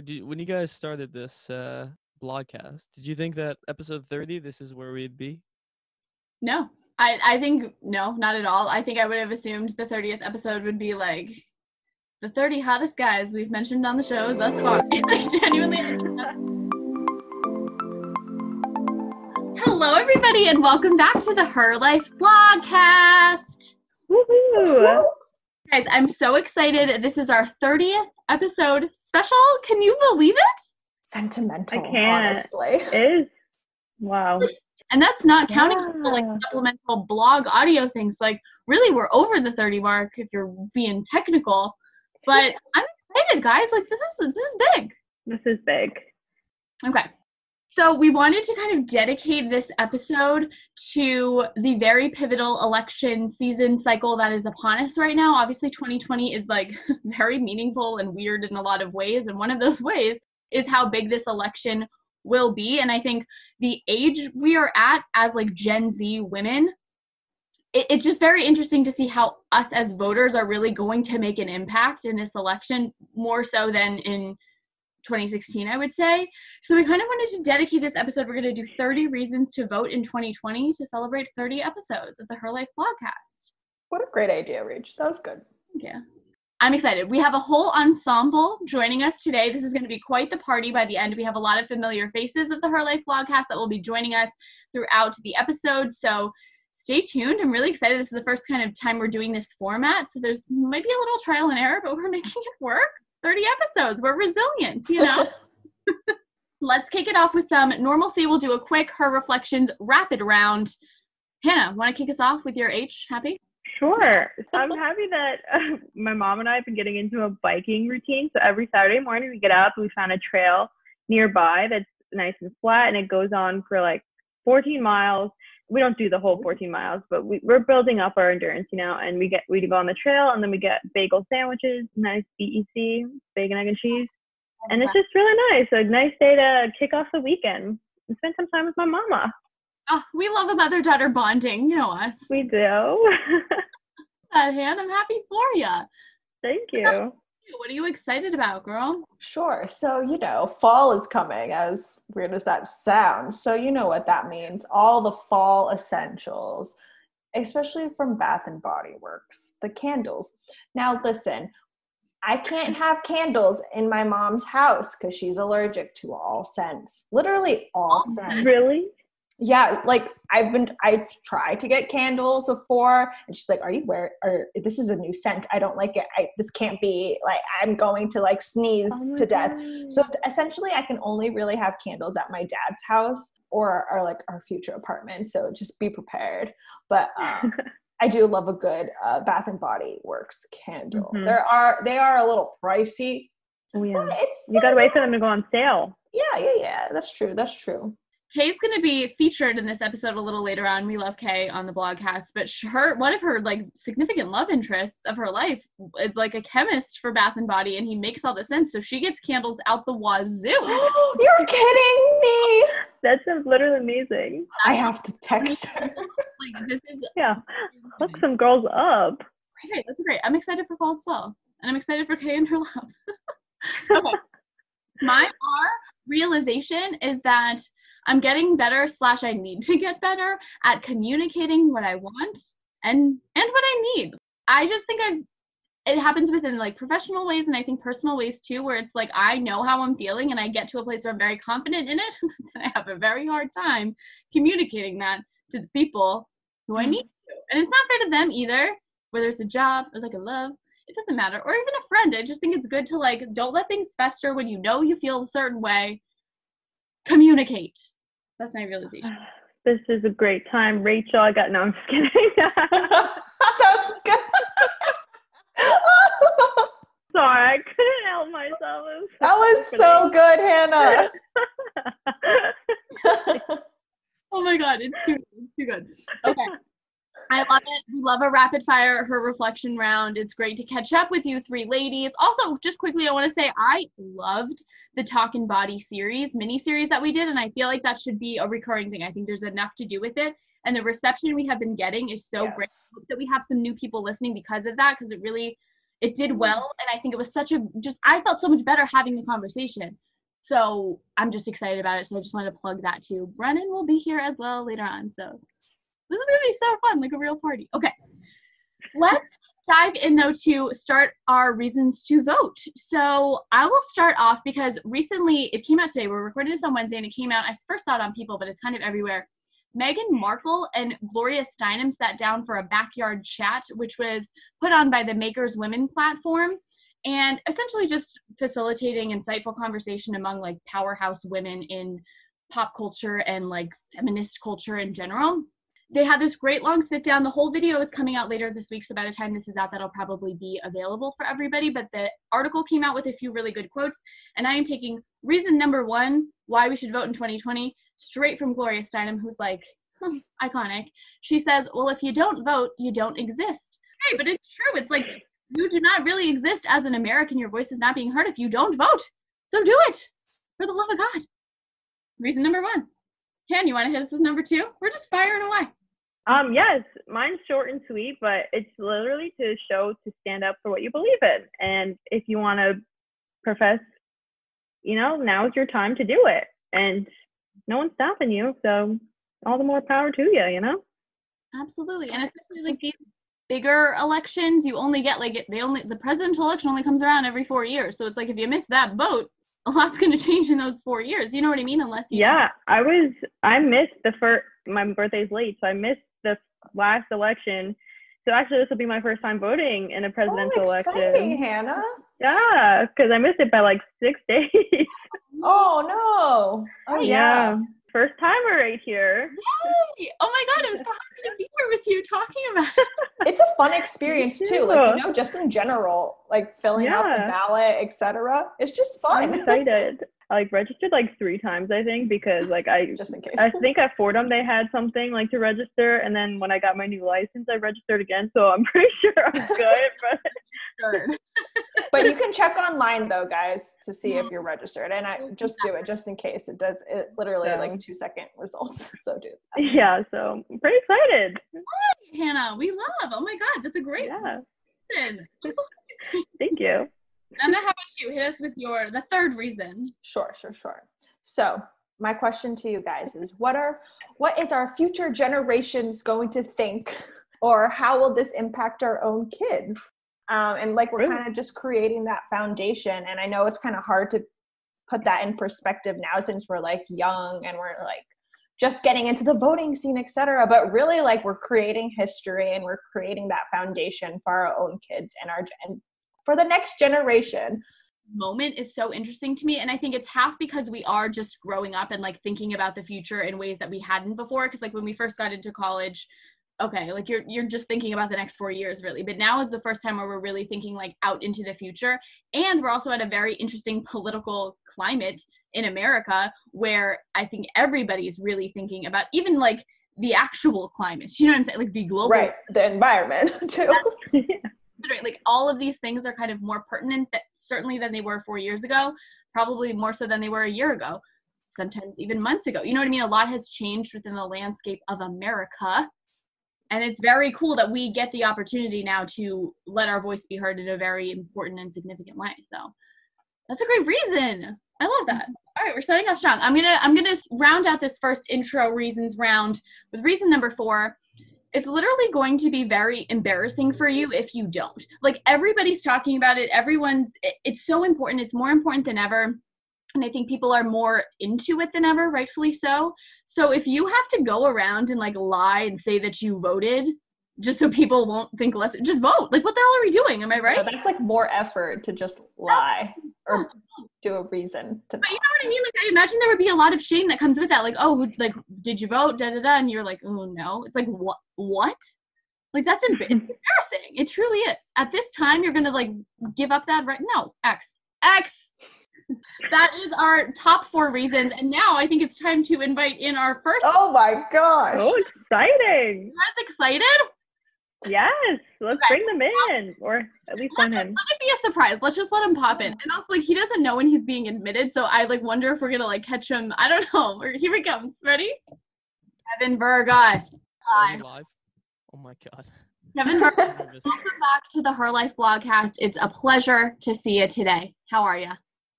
did, when you guys started this uh, blogcast, did you think that episode 30, this is where we'd be? No, I, I think no, not at all. I think I would have assumed the 30th episode would be like the 30 hottest guys we've mentioned on the show thus far. I genuinely. Hello, everybody, and welcome back to the Her Life Blogcast. Woohoo! Guys, I'm so excited. This is our 30th episode special. Can you believe it? Sentimental, I can't. honestly. It is. Wow. And that's not counting all the, like Yeah. supplemental blog audio things. Like, really, we're over the 30 mark if you're being technical. But I'm excited, guys. Like, this is this is big. This is big. Okay. So we wanted to kind of dedicate this episode to the very pivotal election season cycle that is upon us right now. Obviously 2020 is like very meaningful and weird in a lot of ways and one of those ways is how big this election will be and I think the age we are at as like Gen Z women it, it's just very interesting to see how us as voters are really going to make an impact in this election more so than in 2016 i would say. So we kind of wanted to dedicate this episode we're going to do 30 reasons to vote in 2020 to celebrate 30 episodes of the her life blogcast. What a great idea, Reach. That was good. yeah i'm excited. We have a whole ensemble joining us today. This is going to be quite the party by the end. We have a lot of familiar faces of the her life blogcast that will be joining us throughout the episode. So stay tuned. I'm really excited. This is the first kind of time we're doing this format. So there's might be a little trial and error but we're making it work 30 episodes we're resilient you know let's kick it off with some normalcy we'll do a quick her reflections rapid round hannah want to kick us off with your h happy Sure. So I'm happy that uh, my mom and I have been getting into a biking routine. So every Saturday morning we get up, we found a trail nearby that's nice and flat, and it goes on for like 14 miles. We don't do the whole 14 miles, but we, we're building up our endurance, you know. And we get we go on the trail, and then we get bagel sandwiches, nice BEC, bacon, egg, and cheese, and it's just really nice. A nice day to kick off the weekend and spend some time with my mama. oh, we love a mother daughter bonding you know us We do. hand i'm happy for you Thank you. What are you excited about girl Sure. So, you know, fall is coming, as weird as that sounds. So, you know what that means. All the fall essentials, especially from Bath and Body Works, the candles. Now, listen, I can't have candles in my mom's house because she's allergic to all scents. Literally all All scents. Really? Yeah like i've been i tried to get candles before and she's like are you wearing or this is a new scent i don't like it I, this can't be like i'm going to like sneeze Oh to death God. so essentially i can only really have candles at my dad's house or or like our future apartment so just be prepared but um, i do love a good uh, bath and body works candle Mhm. there are they are a little pricey Oh, but yeah. it's You gotta wait for them to go on sale. yeah yeah yeah that's true that's true Kay's going to be featured in this episode a little later on. We love Kay on the blogcast, but her one of her like significant love interests of her life is like a chemist for Bath and Body, and he makes all the scents. So she gets candles out the wazoo. you're kidding me That's literally amazing. I have to text her. like this is Yeah. Hook some girls up. great. That's great. I'm excited for fall as well, and I'm excited for Kay and her love. okay, my R realization is that I'm getting better slash I need to get better at communicating what I want and and what I need. I just think I've it happens within like professional ways and I think personal ways too, where it's like I know how I'm feeling and I get to a place where I'm very confident in it, and I have a very hard time communicating that to the people who I mm-hmm. need to. And it's not fair to them either, whether it's a job or like a love. It doesn't matter. Or even a friend. I just think it's good to like don't let things fester when you know you feel a certain way. Communicate. That's my realization. This is a great time. Rachel, I got no, I'm just kidding. that was good. Sorry, I couldn't help myself. It that was so good, Hannah. Oh my god, it's too it's too good. Okay. I love it. We love a rapid fire her reflection round. It's great to catch up with you three ladies. Also, just quickly, I want to say I loved the Talk and Body series, mini series that we did, and I feel like that should be a recurring thing. I think there's enough to do with it. And the reception we have been getting is so Yes. great. I hope that we have some new people listening because of that, because it really it did well and i think it was such a just i felt so much better having the conversation so i'm just excited about it so i just wanted to plug that too brennan will be here as well later on so this is gonna be so fun like a real party. Okay. Let's dive in though to start our reasons to vote. So i will start off because recently it came out today we're recording this on wednesday and it came out i first saw it on people but it's kind of everywhere. Meghan Markle and Gloria Steinem sat down for a backyard chat, which was put on by the Makers Women platform, and essentially just facilitating insightful conversation among like powerhouse women in pop culture and like feminist culture in general. They had this great long sit down. The whole video is coming out later this week, so by the time this is out, that'll probably be available for everybody. But the article came out with a few really good quotes, and I am taking reason number one why we should vote in 2020 straight from Gloria Steinem, who's like iconic. She says, Well, if you don't vote, you don't exist. Hey, but it's true. It's like you do not really exist as an American. Your voice is not being heard if you don't vote. So do it for the love of God. Reason number one. Han, you want to hit us with number two? We're just firing away. Um, yes, mine's short and sweet, but it's literally to show to stand up for what you believe in. And if you want to profess, you know, now is your time to do it. And no one's stopping you. So all the more power to you, you know? Absolutely. And especially like these bigger elections, you only get like they only the presidential election only comes around every four years. So it's like if you miss that vote, a lot's gonna change in those four years. You know what I mean? Unless you Yeah, I was I missed the first my birthday's late, so I missed the last election. So actually this will be my first time voting in a presidential oh, exciting, election. Hannah. Yeah, because I missed it by like six days. Oh no. Oh yeah. First timer right here. Yay! Oh my god, I'm so happy to be here with you talking about it. It's a fun experience too. Like you know, just in general, like filling out the ballot, etc. It's just fun. I'm excited. I like registered like three times I think because like I just in case. I think at Fordham they had something like to register, and then when I got my new license, I registered again. So I'm pretty sure I'm good. But Good. But you can check online though, guys, to see Mm-hmm. if you're registered. And I just do it just in case. It does it literally Yeah. like two second results. So do that. yeah, so I'm pretty excited. Hi, Hannah, we love. Oh my god, that's a great Yeah, reason. Thank you. Emma, how about you? Hit us with your the third reason. Sure, sure, sure. So my question to you guys is what are what is our future generations going to think or how will this impact our own kids um, and like we're Really? kind of just creating that foundation and i know it's kind of hard to put that in perspective now since we're like young and we're like just getting into the voting scene etc but really like we're creating history and we're creating that foundation for our own kids and our and for the next generation moment is so interesting to me and i think it's half because we are just growing up and like thinking about the future in ways that we hadn't before because like when we first got into college okay like you're you're just thinking about the next 4 years really. But now is the first time where we're really thinking like out into the future. And we're also at a very interesting political climate in america where i think everybody's really thinking about even like the actual climate. You know what i'm saying? Like the global right the environment too. Like all of these things are kind of more pertinent that certainly than they were four years ago probably more so than they were a year ago sometimes even months ago. You know what i mean? A lot has changed within the landscape of america and it's very cool that we get the opportunity now to let our voice be heard in a very important and significant way so that's a great reason i love that all right we're starting off strong i'm gonna i'm gonna round out this first intro reasons round with reason number four it's literally going to be very embarrassing for you if you don't. Like everybody's talking about it. Everyone's it- it's so important. It's more important than ever. And I think people are more into it than ever, rightfully so. So if you have to go around and like lie and say that you voted just so people won't think less, just vote. Like what the hell are we doing? Am I right? Yeah, that's like more effort to just lie or Yes. do a reason to But you know what I mean? Like I imagine there would be a lot of shame that comes with that. Like, oh, like did you vote? Da da da. And you're like, oh no. It's like what? What? Like that's emb- embarrassing. It truly is. At this time, you're gonna like give up that right? No, X X. that is our top four reasons. And now I think it's time to invite in our first. Oh my gosh. Oh, exciting! You guys excited? Yes, let's Okay. bring them in, or at least Let's one just in. let it be a surprise. Let's just let him pop in. And also, like, he doesn't know when he's being admitted, so I like wonder if we're gonna like catch him. I don't know. Here he comes. Ready? Kevin Vera. Are Hi. live? Oh my god. Kevin, Her- welcome back to the Her Life blogcast. It's a pleasure to see you today. How are you?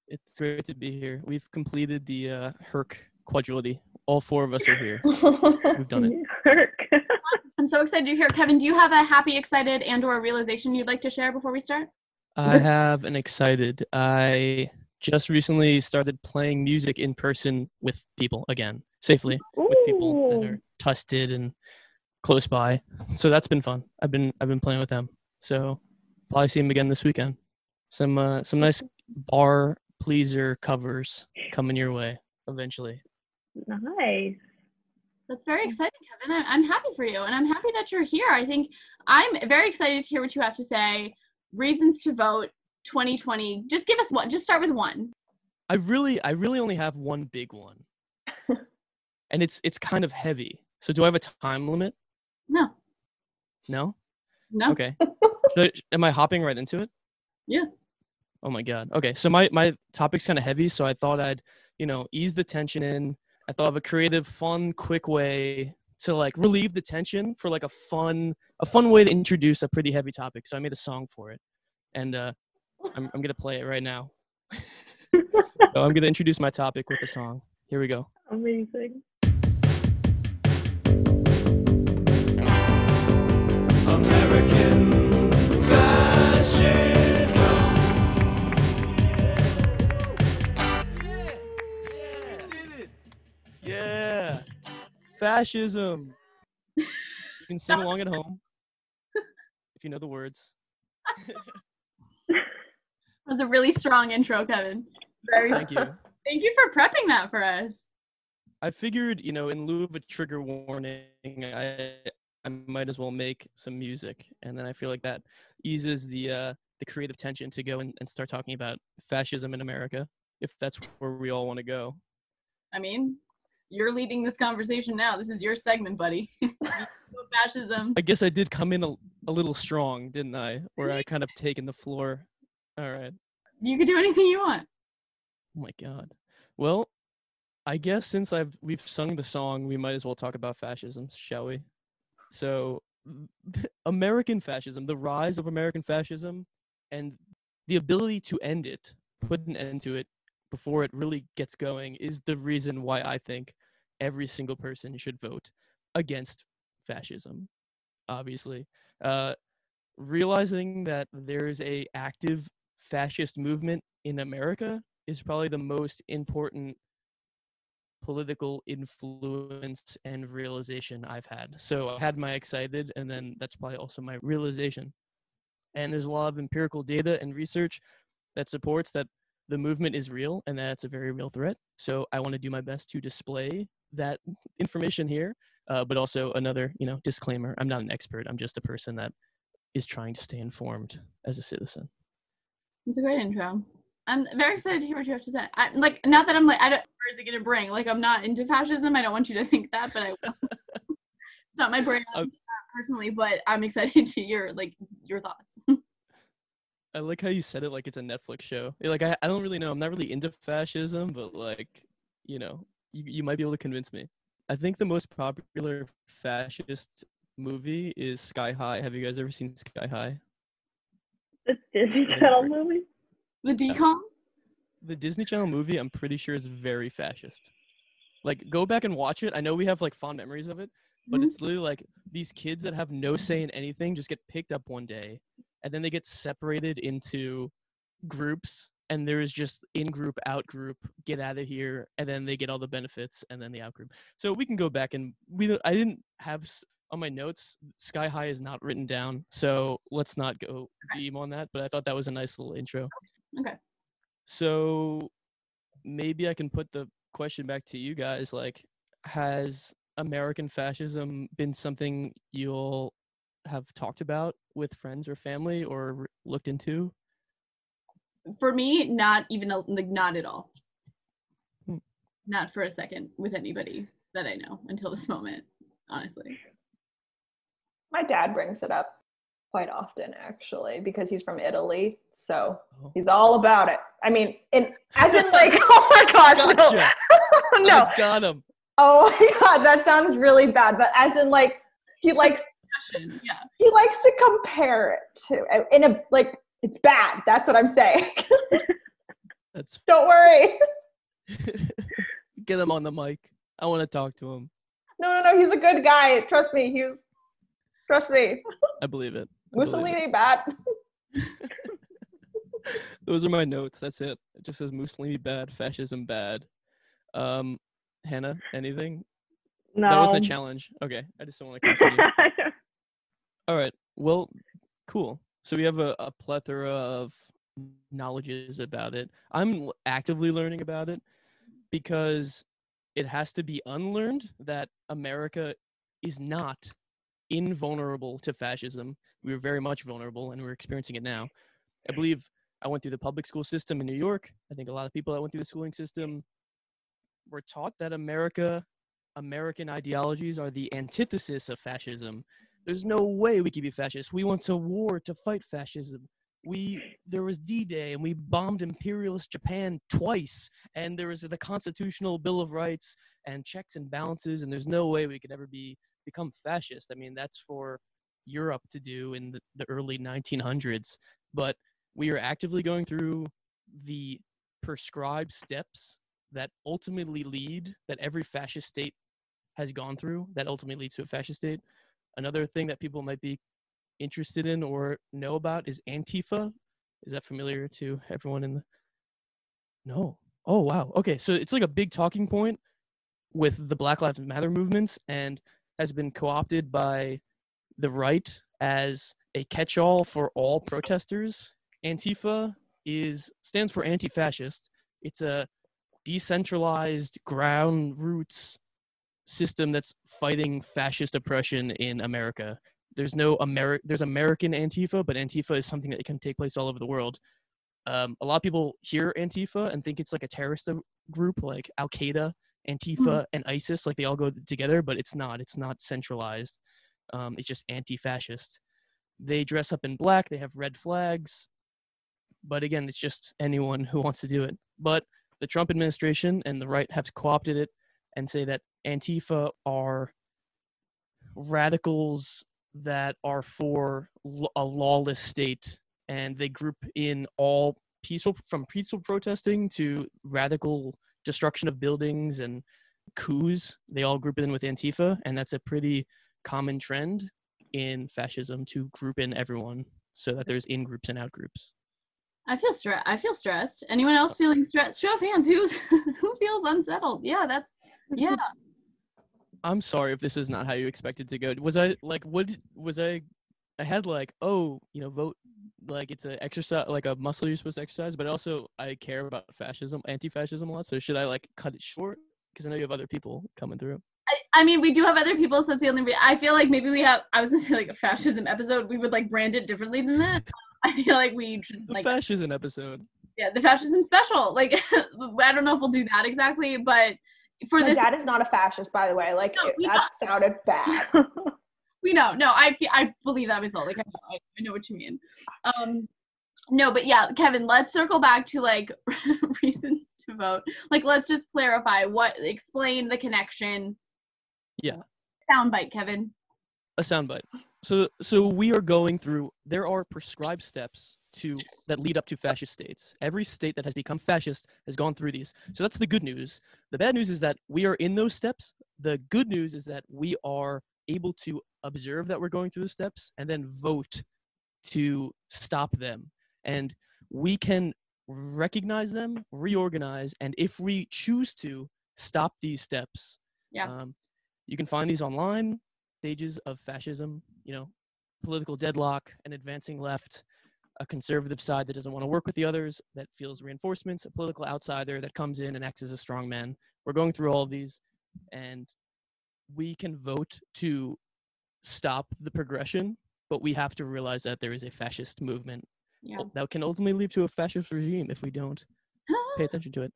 It's great to be here. We've completed the uh, Herc quadrilogy. All four of us are here. We've done it. Herc. I'm so excited to hear. Kevin, do you have a happy, excited, and/or realization you'd like to share before we start? I have an excited. I just recently started playing music in person with people again, safely with people that are tested and close by. So that's been fun. I've been I've been playing with them. So probably see them again this weekend. Some uh, some nice bar pleaser covers coming your way eventually. Nice. That's very exciting, Kevin. I- I'm happy for you, and I'm happy that you're here. I think I'm very excited to hear what you have to say. Reasons to vote 2020. Just give us one. Just start with one. I really I really only have one big one. and it's it's kind of heavy. So do I have a time limit? No, No? no. Okay. I- am I hopping right into it? Yeah. Oh my god. Okay, so my my topic's kind of heavy, so I thought I'd, you know, ease the tension in. I thought of a creative, fun, quick way to like relieve the tension for like a fun a fun way to introduce a pretty heavy topic. So I made a song for it. And uh I'm I'm going to play it right now. so I'm going to introduce my topic with a song. Here we go. Amazing. American Yeah, fascism. You can sing along at home if you know the words. That was a really strong intro, Kevin. Very. Thank you. Thank you for prepping that for us. I figured, you know, in lieu of a trigger warning, I I might as well make some music, and then I feel like that eases the uh, the creative tension to go and, and start talking about fascism in America, if that's where we all want to go. I mean, you're leading this conversation now. This is your segment, buddy. Fascism. I guess I did come in a, a little strong, didn't I? Or I kind of taken the floor. All right. You can do anything you want. Oh my god. Well, I guess since I've we've sung the song, we might as well talk about fascism, shall we? So, American fascism, the rise of American fascism, and the ability to end it, put an end to it before it really gets going, is the reason why I think every single person should vote against fascism. Obviously, uh, realizing that there's a active fascist movement in America is probably the most important political influence and realization I've had. So I had my excited, and then that's probably also my realization. And there's a lot of empirical data and research that supports that the movement is real and that it's a very real threat. So I want to do my best to display that information here, uh, but also another, you know, disclaimer: I'm not an expert. I'm just a person that is trying to stay informed as a citizen. It's a great intro. I'm very excited to hear what you have to say. I, like, not that I'm like, I don't. Where is it gonna bring? Like, I'm not into fascism. I don't want you to think that, but I. it's not my brand Uh, personally, but I'm excited to hear like your thoughts. I like how you said it like it's a Netflix show. Like I, I don't really know. I'm not really into fascism, but like, you know, you, you might be able to convince me. I think the most popular fascist movie is Sky High. Have you guys ever seen Sky High? The Disney Channel movie. the DCOM. The Disney Channel movie, I'm pretty sure is very fascist. Like go back and watch it. I know we have like fond memories of it, but Mhm. it's literally like these kids that have no say in anything just get picked up one day and then they get separated into groups and there is just in group out group get out of here and then they get all the benefits and then the out group so we can go back and we i didn't have on my notes sky high is not written down so let's not go deep on that but i thought that was a nice little intro. Okay. so maybe i can put the question back to you guys like has american fascism been something you'll have talked about with friends or family or looked into For me, not even a, like not at all. Hmm. Not for a second with anybody that I know until this moment. Honestly. My dad brings it up quite often, actually, because he's from Italy. So Oh. he's all about it. I mean, in as in like, oh my gosh, no. Gotcha. no. I got him. Oh my god, that sounds really bad. But as in like, he likes discussion. Yeah. He likes to compare it to in a like it's bad. That's what I'm saying. That's Don't worry. get him on the mic. I want to talk to him. No, no, no. He's a good guy. Trust me. He's trust me. I believe it. I believe it. Bad. Those are my notes. That's it. It just says Mussolini bad, fascism bad. Um, Hannah, anything? No. That was the challenge. Okay, I just don't want to continue. All right. Well, cool. So we have a, a plethora of knowledges about it. I'm actively learning about it because it has to be unlearned that America is not invulnerable to fascism. We were very much vulnerable and we're experiencing it now. I believe I went through the public school system in New York. I think a lot of people that went through the schooling system were taught that America, American ideologies are the antithesis of fascism. There's no way we could be fascist. We went to war to fight fascism. We there was D-Day and we bombed imperialist Japan twice, and there was the Constitutional Bill of Rights and checks and balances, and there's no way we could ever be become fascist. I mean, that's for Europe to do in the, the early 1900s. But we are actively going through the prescribed steps that ultimately lead that every fascist state has gone through that ultimately leads to a fascist state another thing that people might be interested in or know about is antifa. Is that familiar to everyone in the no. Oh wow. Okay so it's like a big talking point with the black lives matter movements and has been co-opted by the right as a catch-all for all protesters. Antifa is stands for anti-fascist. It's a decentralized ground roots system that's fighting fascist oppression in America. There's no Ameri- there's American Antifa, but Antifa is something that can take place all over the world. Um, a lot of people hear Antifa and think it's like a terrorist group like Al Qaeda, Antifa, and ISIS, like they all go together, but it's not. It's not centralized. Um, it's just anti-fascist. They dress up in black. They have red flags. But again, it's just anyone who wants to do it. But the Trump administration and the right have co-opted it and say that Antifa are radicals that are for a lawless state, and they group in all peaceful from peaceful protesting to radical destruction of buildings and coups. They all group in with Antifa, and that's a pretty common trend in fascism to group in everyone so that there's in groups and out groups. I feel stressed. I feel stressed. Anyone else feeling stressed? Show of hands. Who's who feels unsettled? Yeah, that's yeah. I'm sorry if this is not how you expected to go. Was I like would was I I had like, oh, you know, vote like it's a exercise like a muscle you're supposed to exercise, but also I care about fascism, anti-fascism a lot. So should I like cut it short? Because I know you have other people coming through. I, I mean, we do have other people, so that's the only. Re- I feel like maybe we have. I was gonna say like a fascism episode. We would like brand it differently than that. I feel like we should like. The like fascism episode. yeah the fascism special. Like I don't know if we'll do that exactly, but for My this dad is not a fascist, by the way. Like No, it- we that sounded bad. we know no i i believe that result like I know, I, I know what you mean um no but yeah kevin let's circle back to like reasons to vote like let's just clarify what explain the connection Yeah. soundbite kevin a soundbite. So so we are going through there are prescribed steps to that lead up to fascist states. Every state that has become fascist has gone through these. So that's the good news. The bad news is that we are in those steps. The good news is that we are able to observe that we're going through the steps and then vote to stop them. And we can recognize them, reorganize, and if we choose to stop these steps, Yeah. um, you can find these online stages of fascism, you know, political deadlock, an advancing left, a conservative side that doesn't want to work with the others, that feels reinforcements, a political outsider that comes in and acts as a strong man. We're going through all of these, and we can vote to stop the progression, but we have to realize that there is a fascist movement yeah that can ultimately lead to a fascist regime if we don't pay attention to it.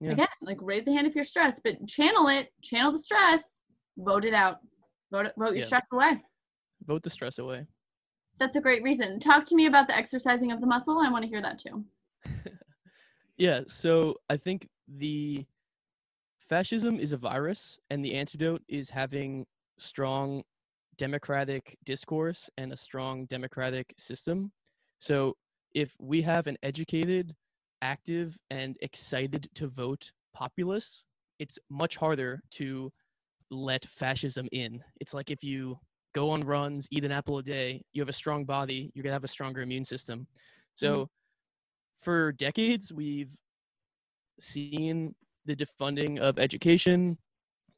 Yeah. again like raise the hand if you're stressed but channel it channel the stress vote it out vote vote your Yeah. stress away Vote the stress away. that's a great reason talk to me about the exercising of the muscle i want to hear that too yeah, so I think the fascism is a virus, and the antidote is having strong democratic discourse and a strong democratic system. So if we have an educated, active, and excited to vote populace, it's much harder to let fascism in. It's like if you go on runs, eat an apple a day, you have a strong body, you're going to have a stronger immune system. So mm-hmm. for decades, we've seen the defunding of education,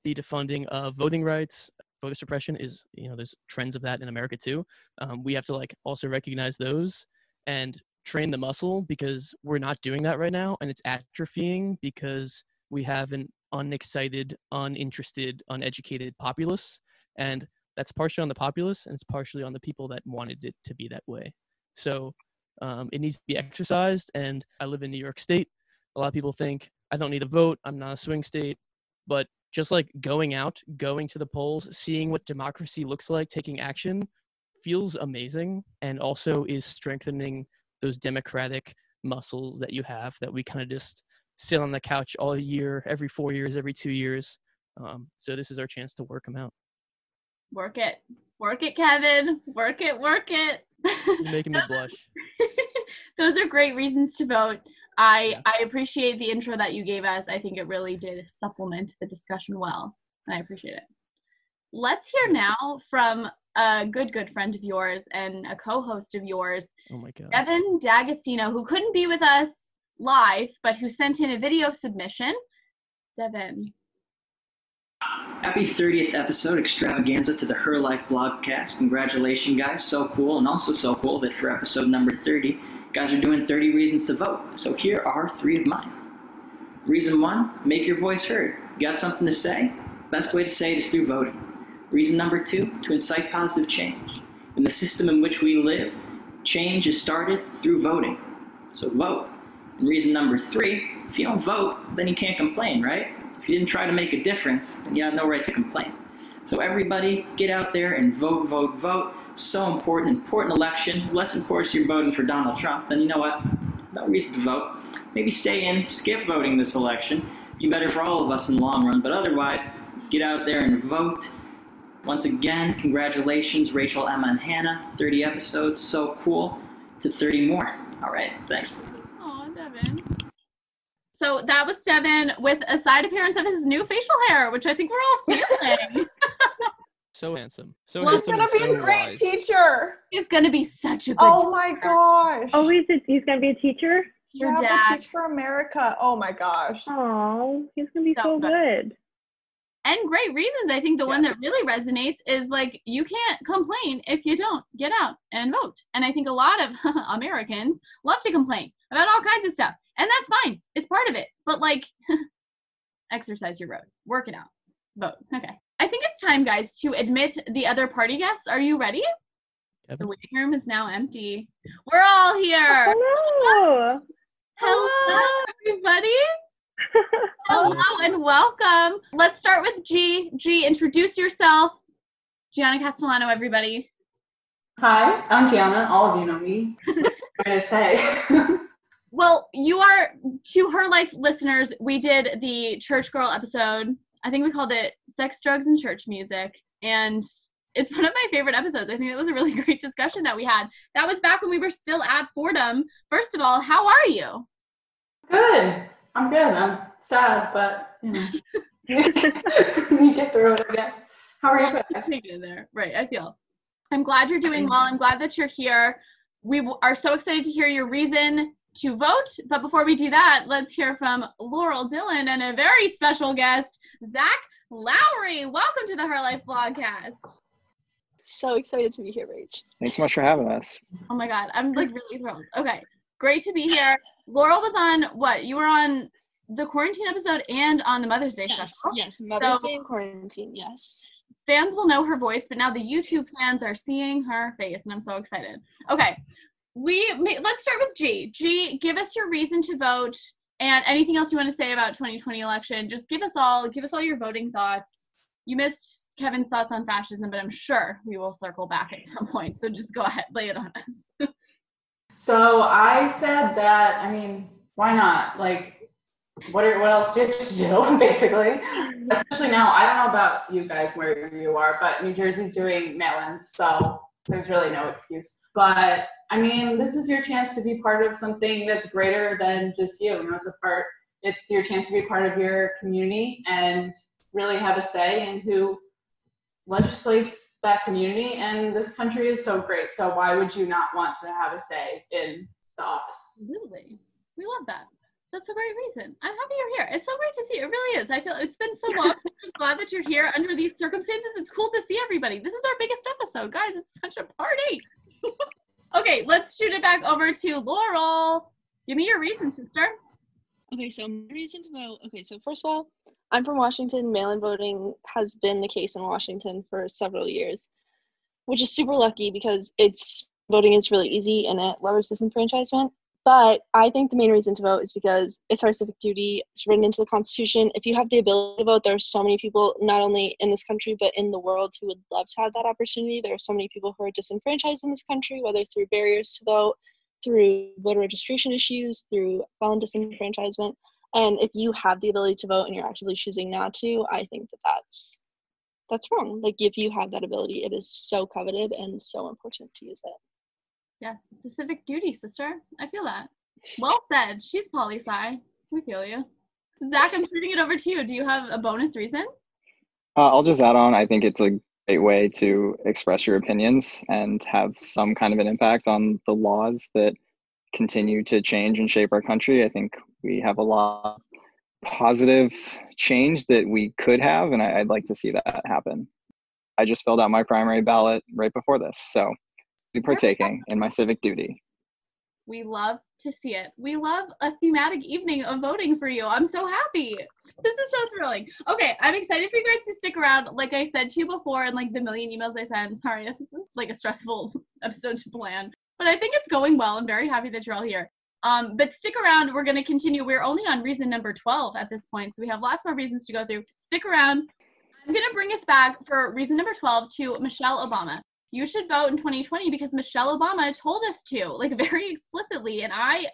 the defunding of voting rights, voter suppression is, you know, there's trends of that in America too. Um, we have to like also recognize those and train the muscle because we're not doing that right now and it's atrophying because we have an unexcited, uninterested, uneducated populace. And that's partially on the populace and it's partially on the people that wanted it to be that way. So um, it needs to be exercised. And I live in New York State. A lot of people think I don't need a vote. I'm not a swing state. But just like going out, going to the polls, seeing what democracy looks like, taking action feels amazing and also is strengthening those democratic muscles that you have that we kind of just sit on the couch all year, every four years, every two years. Um, so this is our chance to work them out. Work it, work it, Kevin. Work it, work it. You're making me blush. those are great reasons to vote. I yeah. I appreciate the intro that you gave us. I think it really did supplement the discussion well, and I appreciate it. Let's hear now from a good good friend of yours and a co-host of yours, oh my god, Devin D'Agostino, who couldn't be with us live, but who sent in a video submission. Devin. Happy 30th episode extravaganza to the Her Life blogcast. Congratulations, guys. So cool. And also so cool that for episode number 30, guys are doing 30 reasons to vote. So here are three of mine. Reason one, make your voice heard. You got something to say? Best way to say it is through voting. Reason number two, to incite positive change. In the system in which we live, change is started through voting. So vote. And reason number three, if you don't vote, then you can't complain, right? If you didn't try to make a difference, then you have no right to complain. So everybody, get out there and vote, vote, vote. So important, important election. Unless, of course, you're voting for Donald Trump, then you know what? No reason to vote. Maybe stay in, skip voting this election. Be better for all of us in the long run. But otherwise, get out there and vote. Once again, congratulations, Rachel, Emma, and Hannah. 30 episodes, so cool. To 30 more. All right, thanks. Oh, Devin. So that was Devin with a side appearance of his new facial hair, which I think we're all feeling. so handsome. So well, handsome. He's gonna be so a great wise. teacher. He's gonna be such a good Oh my gosh. Oh, he's, a, he's gonna be a teacher? Your yeah, dad. Teach for America. Oh my gosh. Oh, he's gonna be so, so good. good and great reasons. I think the yes. one that really resonates is like you can't complain if you don't get out and vote. And I think a lot of Americans love to complain about all kinds of stuff. And that's fine. It's part of it. But like exercise your road. Work it out. Vote. Okay. I think it's time, guys, to admit the other party guests. Are you ready? The waiting room is now empty. We're all here. Hello. Hello, everybody. Hello and welcome. Let's start with G. G, introduce yourself. Gianna Castellano, everybody. Hi, I'm Gianna. All of you know me. I'm going to say. well, you are, to her life listeners, we did the Church Girl episode. I think we called it Sex, Drugs, and Church Music. And it's one of my favorite episodes. I think it was a really great discussion that we had. That was back when we were still at Fordham. First of all, how are you? Good. I'm good. I'm sad, but you know, you get through it, I guess. How are you guys? in there, right? I feel. I'm glad you're doing well. I'm glad that you're here. We are so excited to hear your reason to vote. But before we do that, let's hear from Laurel Dillon and a very special guest, Zach Lowry. Welcome to the Her Life Blogcast. So excited to be here, Rach. Thanks so much for having us. Oh my God, I'm like really thrilled. Okay, great to be here. Laurel was on what? You were on the quarantine episode and on the Mother's Day yes, special. Yes, Mother's so, Day and quarantine. Yes. Fans will know her voice, but now the YouTube fans are seeing her face, and I'm so excited. Okay, we let's start with G. G, give us your reason to vote and anything else you want to say about 2020 election. Just give us all give us all your voting thoughts. You missed Kevin's thoughts on fascism, but I'm sure we will circle back at some point. So just go ahead, lay it on us. So I said that, I mean, why not? Like, what are, what else do you do, basically? Especially now, I don't know about you guys where you are, but New Jersey's doing mail-ins, so there's really no excuse. But I mean, this is your chance to be part of something that's greater than just you. You know, it's a part. It's your chance to be part of your community and really have a say in who legislates that community. And this country is so great. So why would you not want to have a say in the office? Absolutely. We love that. That's a great reason. I'm happy you're here. It's so great to see you. It really is. I feel it's been so long. I'm just glad that you're here under these circumstances. It's cool to see everybody. This is our biggest episode, guys. It's such a party. okay, let's shoot it back over to Laurel. Give me your reason, sister. Okay, so my reason to vote. Okay, so first of all, I'm from Washington. Mail in voting has been the case in Washington for several years, which is super lucky because it's voting is really easy and it lowers disenfranchisement. But I think the main reason to vote is because it's our civic duty. It's written into the Constitution. If you have the ability to vote, there are so many people, not only in this country, but in the world, who would love to have that opportunity. There are so many people who are disenfranchised in this country, whether through barriers to vote, through voter registration issues, through felon disenfranchisement. And if you have the ability to vote and you're actively choosing not to, I think that that's that's wrong. Like if you have that ability, it is so coveted and so important to use it. Yes, it's a civic duty, sister. I feel that. Well said. She's poli sci. We feel you. Zach, I'm turning it over to you. Do you have a bonus reason? Uh, I'll just add on. I think it's a great way to express your opinions and have some kind of an impact on the laws that continue to change and shape our country. I think we have a lot of positive change that we could have, and I, I'd like to see that happen. I just filled out my primary ballot right before this, so partaking in my civic duty. We love to see it. We love a thematic evening of voting for you. I'm so happy. This is so thrilling. Okay, I'm excited for you guys to stick around. Like I said to you before, and like the million emails I sent. I'm Sorry, this is like a stressful episode to plan, but I think it's going well. I'm very happy that you're all here. Um, but stick around. We're going to continue. We're only on reason number 12 at this point, so we have lots more reasons to go through. Stick around. I'm going to bring us back for reason number 12 to Michelle Obama you should vote in 2020 because Michelle Obama told us to, like very explicitly. And I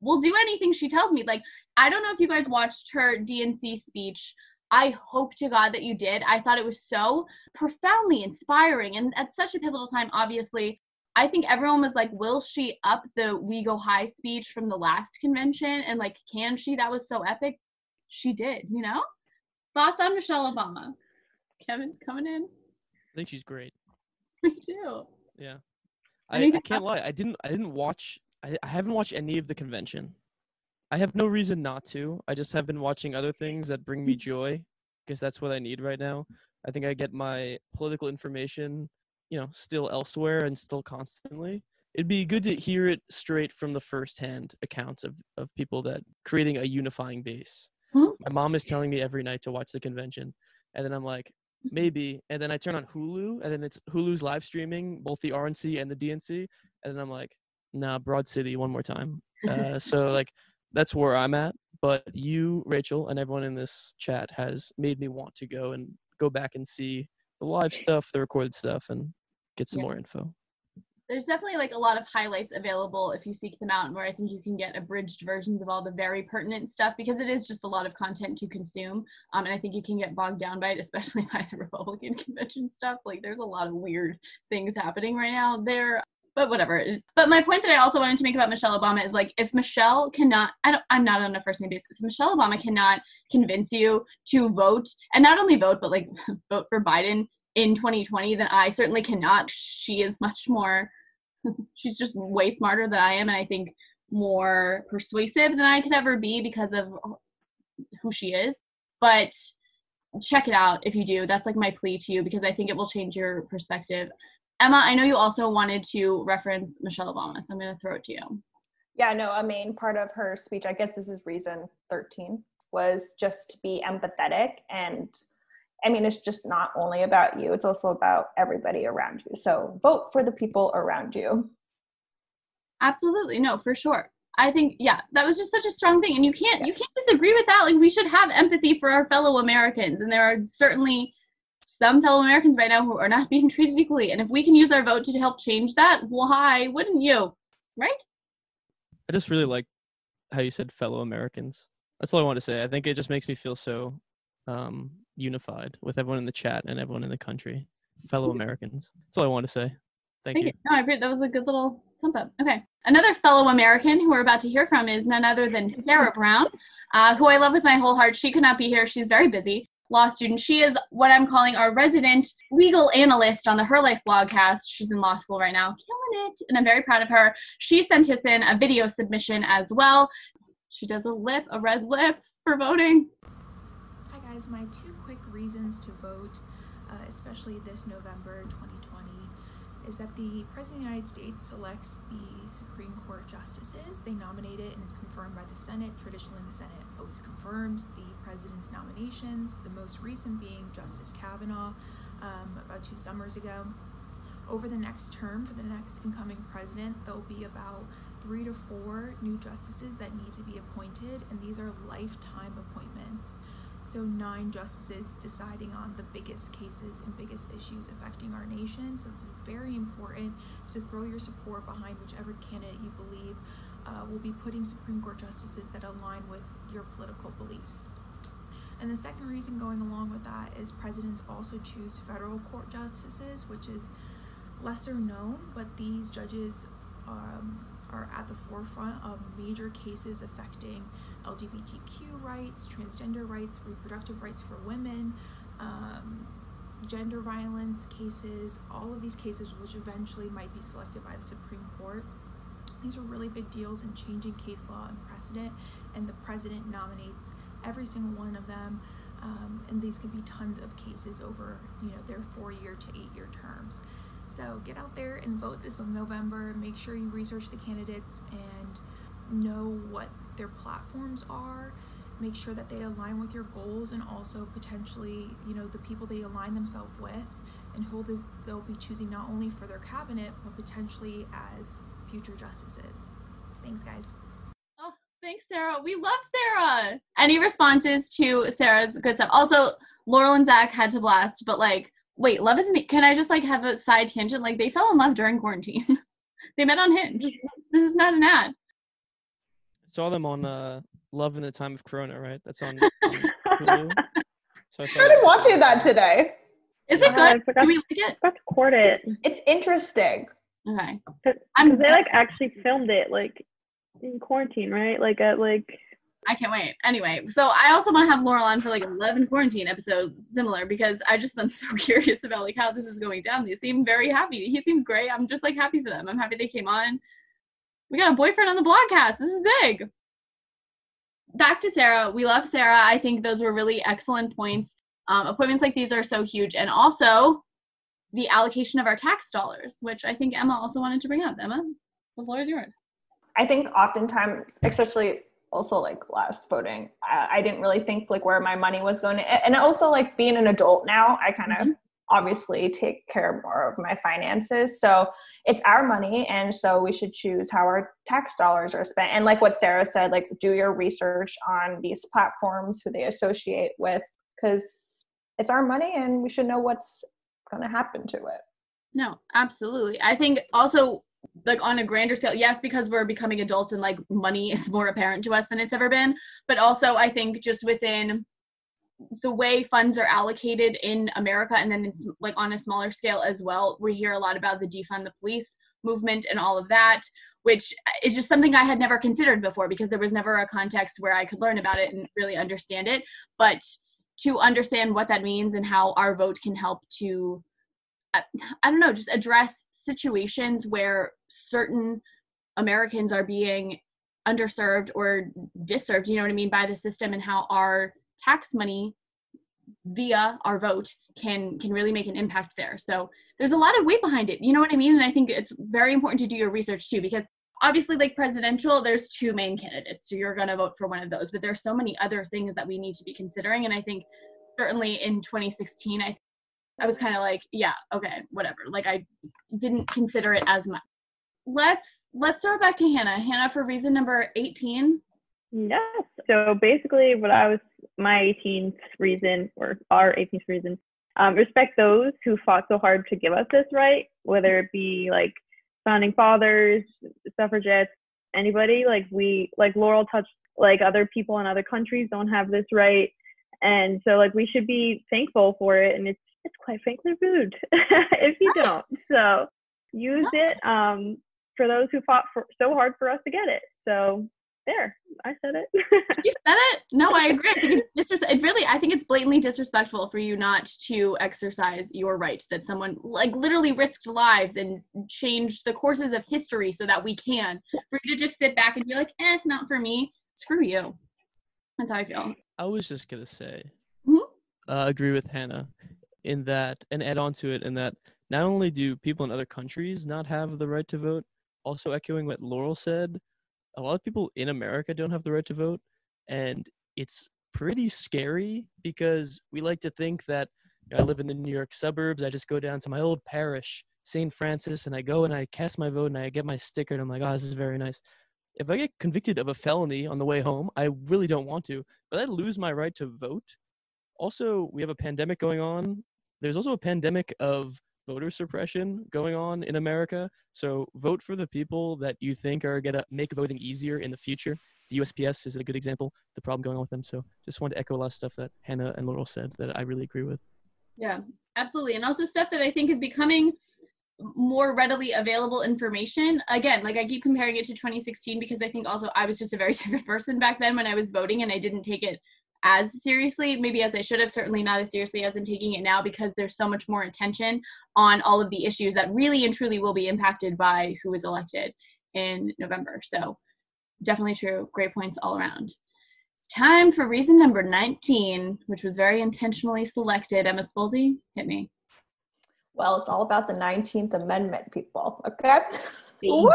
will do anything she tells me. Like, I don't know if you guys watched her DNC speech. I hope to God that you did. I thought it was so profoundly inspiring and at such a pivotal time, obviously. I think everyone was like, will she up the We Go High speech from the last convention? And like, can she? That was so epic. She did, you know? Thoughts on Michelle Obama? Kevin's coming in. I think she's great. Me too. Yeah. I, I can't lie. I didn't I didn't watch I, I haven't watched any of the convention. I have no reason not to. I just have been watching other things that bring me joy because that's what I need right now. I think I get my political information, you know, still elsewhere and still constantly. It'd be good to hear it straight from the first-hand accounts of, of people that creating a unifying base. Hmm? My mom is telling me every night to watch the convention, and then I'm like, maybe. And then i turn on hulu and then it's hulu's live streaming both the rnc and the dnc and then i'm like nah broad city one more time. Uh, so like that's where i'm at. But you rachel and everyone in this chat has made me want to go and go back and see the live stuff the recorded stuff and get some Yeah. more info there's definitely like a lot of highlights available if you seek them out and where i think you can get abridged versions of all the very pertinent stuff because it is just a lot of content to consume um, and i think you can get bogged down by it especially by the republican convention stuff. Like there's a lot of weird things happening right now there but whatever. But my point that i also wanted to make about michelle obama is like if michelle cannot I don't, i'm not on a first name basis michelle obama cannot convince you to vote and not only vote but like vote for biden in 2020 then i certainly cannot. She is much more she's just way smarter than i am and i think more persuasive than i could ever be because of who she is. But check it out if you do. That's like my plea to you because i think it will change your perspective. Emma i know you also wanted to reference michelle obama so i'm going to throw it to you. Yeah, no, a main part of her speech, I guess this is reason 13, was just to be empathetic. And I mean, it's just not only about you, it's also about everybody around you. So vote for the people around you. absolutely. No for sure. I think yeah that was just such a strong thing. And you can't you can't disagree with that. Like we should have empathy for our fellow americans. And there are certainly some fellow americans right now who are not being treated equally. And if we can use our vote to help change that why wouldn't you? Right? I just really like how you said fellow americans. That's all I want to say. I think it just makes me feel so um, unified with everyone in the chat and everyone in the country, fellow Americans. That's all I want to say. Thank, Thank you. you. No, I agree. That was a good little pump up. Okay. Another fellow American who we're about to hear from is none other than Sarah Brown, uh, who I love with my whole heart. She could not be here. She's very busy. Law student. She is what I'm calling our resident legal analyst on the Her Life blogcast. She's in law school right now, killing it, and I'm very proud of her. She sent us in a video submission as well. She does a lip, a red lip for voting. Guys, my two quick reasons to vote, uh, especially this November 2020, is that the President of the United States selects the Supreme Court justices. They nominate it and it's confirmed by the Senate. Traditionally, the Senate always confirms the president's nominations, the most recent being Justice Kavanaugh um, about two summers ago. Over the next term, for the next incoming president, there'll be about three to four new justices that need to be appointed, and these are lifetime appointments. So, nine justices deciding on the biggest cases and biggest issues affecting our nation. So, this is very important to throw your support behind whichever candidate you believe uh, will be putting Supreme Court justices that align with your political beliefs. And the second reason going along with that is presidents also choose federal court justices, which is lesser known, but these judges um, are at the forefront of major cases affecting LGBTQ rights, transgender rights, reproductive rights for women, um, gender violence cases, all of these cases which eventually might be selected by the Supreme Court. These are really big deals in changing case law and precedent, and the president nominates every single one of them. Um, and these could be tons of cases over, you know, their four-year to eight-year terms. So get out there and vote this November. Make sure you research the candidates and know what their platforms are. Make sure that they align with your goals and also potentially, you know, the people they align themselves with and who they, they'll be choosing not only for their cabinet but potentially as future justices. Thanks, guys. Oh, thanks, Sarah. We love Sarah. Any responses to Sarah's good stuff? Also, Laurel and Zach had to blast, but like, wait, love isn't. Can I just like have a side tangent? Like, they fell in love during quarantine. they met on Hinge. This is not an ad. Saw them on uh, Love in the Time of Corona, right? That's on, on Hulu. So I saw I started watching that today. Is it I good? forgot- Do we like it? Let's court it. It's interesting. Okay. Because I'm they like actually filmed it like in quarantine, right? Like at like I can't wait. Anyway, so I also want to have Laurel on for like 11 quarantine episodes similar because I just am so curious about like how this is going down. They seem very happy. He seems great. I'm just like happy for them. I'm happy they came on. We got a boyfriend on the blogcast. This is big. Back to Sarah. We love Sarah. I think those were really excellent points. Um, appointments like these are so huge. And also the allocation of our tax dollars, which I think Emma also wanted to bring up. Emma, the floor is yours. I think oftentimes, especially also like last voting, I, I didn't really think like where my money was going to, and also like being an adult now, I kind of obviously take care more of my finances. So it's our money, and so we should choose how our tax dollars are spent. And like what Sarah said, like do your research on these platforms, who they associate with, because it's our money, and we should know what's going to happen to it. No, absolutely. I think also like on a grander scale, yes, because we're becoming adults and like money is more apparent to us than it's ever been. But also I think just within the way funds are allocated in America and then it's like on a smaller scale as well, we hear a lot about the defund the police movement and all of that, which uh, is just something I had never considered before because there was never a context where I could learn about it and really understand it. But to understand what that means and how our vote can help to I I don't know, just address situations where certain Americans are being underserved or disserved, you know what I mean, by the system and how our tax money via our vote can can really make an impact there. So there's a lot of weight behind it. You know what I mean? And I think it's very important to do your research too because obviously like presidential there's two main candidates so you're going to vote for one of those but there's so many other things that we need to be considering and i think certainly in 2016 i I was kind of like, yeah, okay, whatever. Like I didn't consider it as much. Let's let's throw it back to Hannah. Hannah for reason number 18. Yes. So basically, what I was my 18th reason or our 18th reason, um, respect those who fought so hard to give us this right, whether it be like founding fathers, suffragettes, anybody. Like we, like Laurel touched like other people in other countries don't have this right and so like we should be thankful for it and it's it's quite frankly rude if you don't so use it um for those who fought for, so hard for us to get it so there i said it. You said it? No i agree. I think it's disres- it really i think it's blatantly disrespectful for you not to exercise your right that someone like literally risked lives and changed the courses of history so that we can. For you to just sit back and be like eh not for me. Screw you. That's how i feel. I was just gonna say, Mhm. uh, agree with Hannah in that, and add on to it in that not only do people in other countries not have the right to vote, also echoing what Laurel said, a lot of people in America don't have the right to vote, and it's pretty scary because we like to think that you know, I live in the New York suburbs. I just go down to my old parish, St. Francis, and I go and I cast my vote and I get my sticker, and I'm like, oh, this is very nice if I get convicted of a felony on the way home, I really don't want to, but I lose my right to vote. Also, we have a pandemic going on. There's also a pandemic of voter suppression going on in America. So vote for the people that you think are going to make voting easier in the future. The USPS is a good example, the problem going on with them. So just wanted to echo a lot of stuff that Hannah and Laurel said that I really agree with. Yeah, absolutely. And also stuff that I think is becoming more readily available information. Again, like I keep comparing it to 2016 because I think also I was just a very different person back then when I was voting and I didn't take it as seriously, maybe as I should have, certainly not as seriously as I'm taking it now because there's so much more attention on all of the issues that really and truly will be impacted by who is elected in November. So definitely true. Great points all around. It's time for reason number 19, which was very intentionally selected. Emma Spoldi, hit me. Well, it's all about the 19th Amendment, people. Okay? Woo!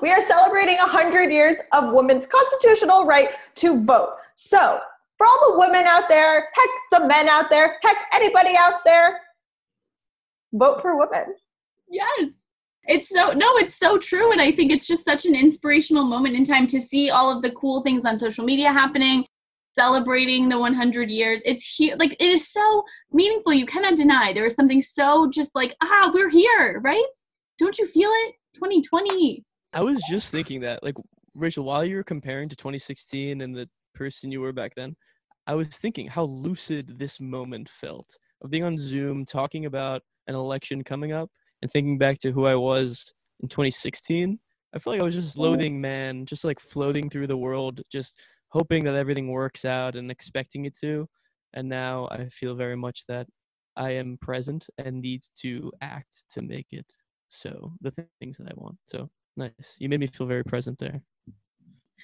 We are celebrating 100 years of women's constitutional right to vote. So, for all the women out there, heck, the men out there, heck, anybody out there, vote for women. Yes. It's so no, it's so true, and I think it's just such an inspirational moment in time to see all of the cool things on social media happening, celebrating the 100 years. It's huge, like it is so meaningful. You cannot deny there is something so just like ah, we're here, right? Don't you feel it? 2020. I was just thinking that, like, Rachel, while you were comparing to 2016 and the person you were back then, I was thinking how lucid this moment felt of being on Zoom, talking about an election coming up, and thinking back to who I was in 2016. I feel like I was just mm-hmm. loathing man, just like floating through the world, just hoping that everything works out and expecting it to. And now I feel very much that I am present and need to act to make it so the th- things that I want. So nice. You made me feel very present there.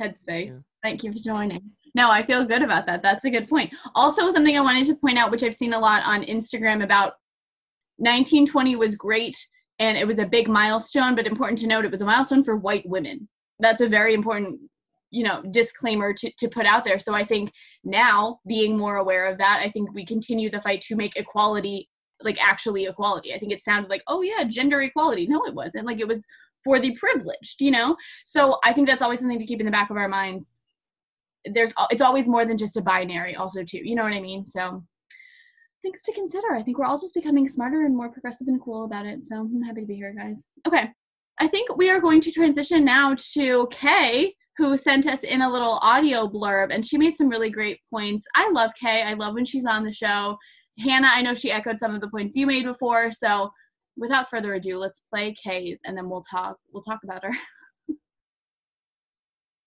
Headspace. Yeah. Thank you for joining. No, I feel good about that. That's a good point. Also, something I wanted to point out, which I've seen a lot on Instagram about 1920 was great and it was a big milestone, but important to note it was a milestone for white women. That's a very important, you know, disclaimer to, to put out there. So I think now being more aware of that, I think we continue the fight to make equality like actually equality. I think it sounded like, oh yeah, gender equality. No, it wasn't. Like it was for the privileged, you know? So I think that's always something to keep in the back of our minds. There's it's always more than just a binary also too. You know what I mean? So things to consider. I think we're all just becoming smarter and more progressive and cool about it. So I'm happy to be here, guys. Okay. I think we are going to transition now to Kay, who sent us in a little audio blurb, and she made some really great points. I love Kay. I love when she's on the show. Hannah, I know she echoed some of the points you made before. So without further ado, let's play Kay's and then we'll talk we'll talk about her.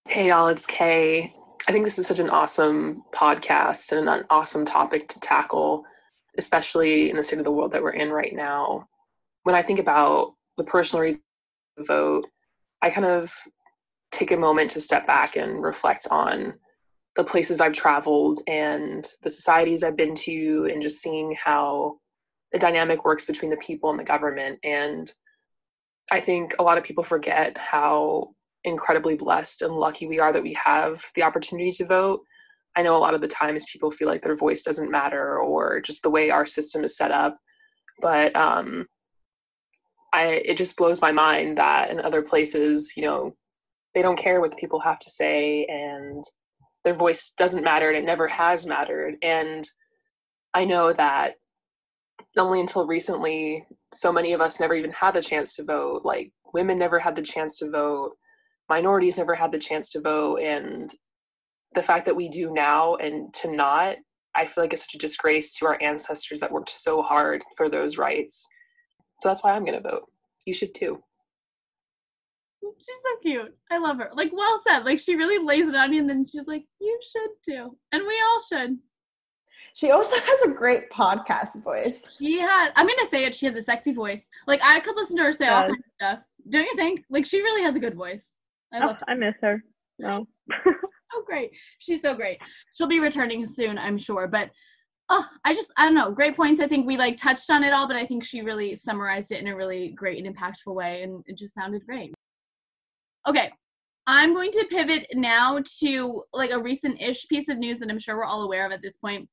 Hey y'all, it's Kay. I think this is such an awesome podcast and an awesome topic to tackle, especially in the state of the world that we're in right now. When I think about the personal reason to vote, I kind of take a moment to step back and reflect on the places I've traveled and the societies I've been to, and just seeing how the dynamic works between the people and the government. And I think a lot of people forget how incredibly blessed and lucky we are that we have the opportunity to vote. I know a lot of the times people feel like their voice doesn't matter or just the way our system is set up. But um, I, it just blows my mind that in other places, you know, they don't care what the people have to say and their voice doesn't matter and it never has mattered. And I know that only until recently, so many of us never even had the chance to vote. Like women never had the chance to vote, minorities never had the chance to vote, and the fact that we do now and to not, I feel like it's such a disgrace to our ancestors that worked so hard for those rights. So that's why I'm going to vote. You should too. She's so cute. I love her. Like, well said. Like, she really lays it on me, and then she's like, "You should too," and we all should. She also has a great podcast voice. She has. I'm gonna say it. She has a sexy voice. Like, I could listen to her say all kinds of stuff. Don't you think? Like, she really has a good voice. I Oh. I miss her. No. Oh, great. She's so great. She'll be returning soon, I'm sure. But oh, I just I don't know. Great points. I think we like touched on it all, but I think she really summarized it in a really great and impactful way, and it just sounded great. Okay. I'm going to pivot now to like a recent-ish piece of news that I'm sure we're all aware of at this point.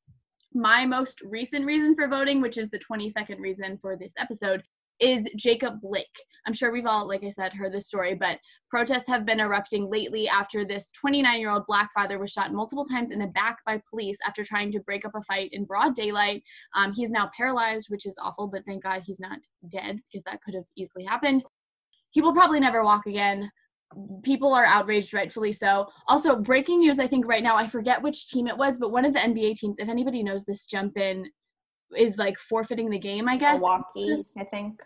My most recent reason for voting, which is the 22nd reason for this episode, is Jacob Blake. I'm sure we've all, like I said, heard this story, but protests have been erupting lately after this 29 year old black father was shot multiple times in the back by police after trying to break up a fight in broad daylight. Um, he's now paralyzed, which is awful, but thank God he's not dead because that could have easily happened. He will probably never walk again. People are outraged, rightfully so. Also, breaking news, I think right now, I forget which team it was, but one of the NBA teams, if anybody knows this, jump in, is like forfeiting the game, I guess. Milwaukee, I think.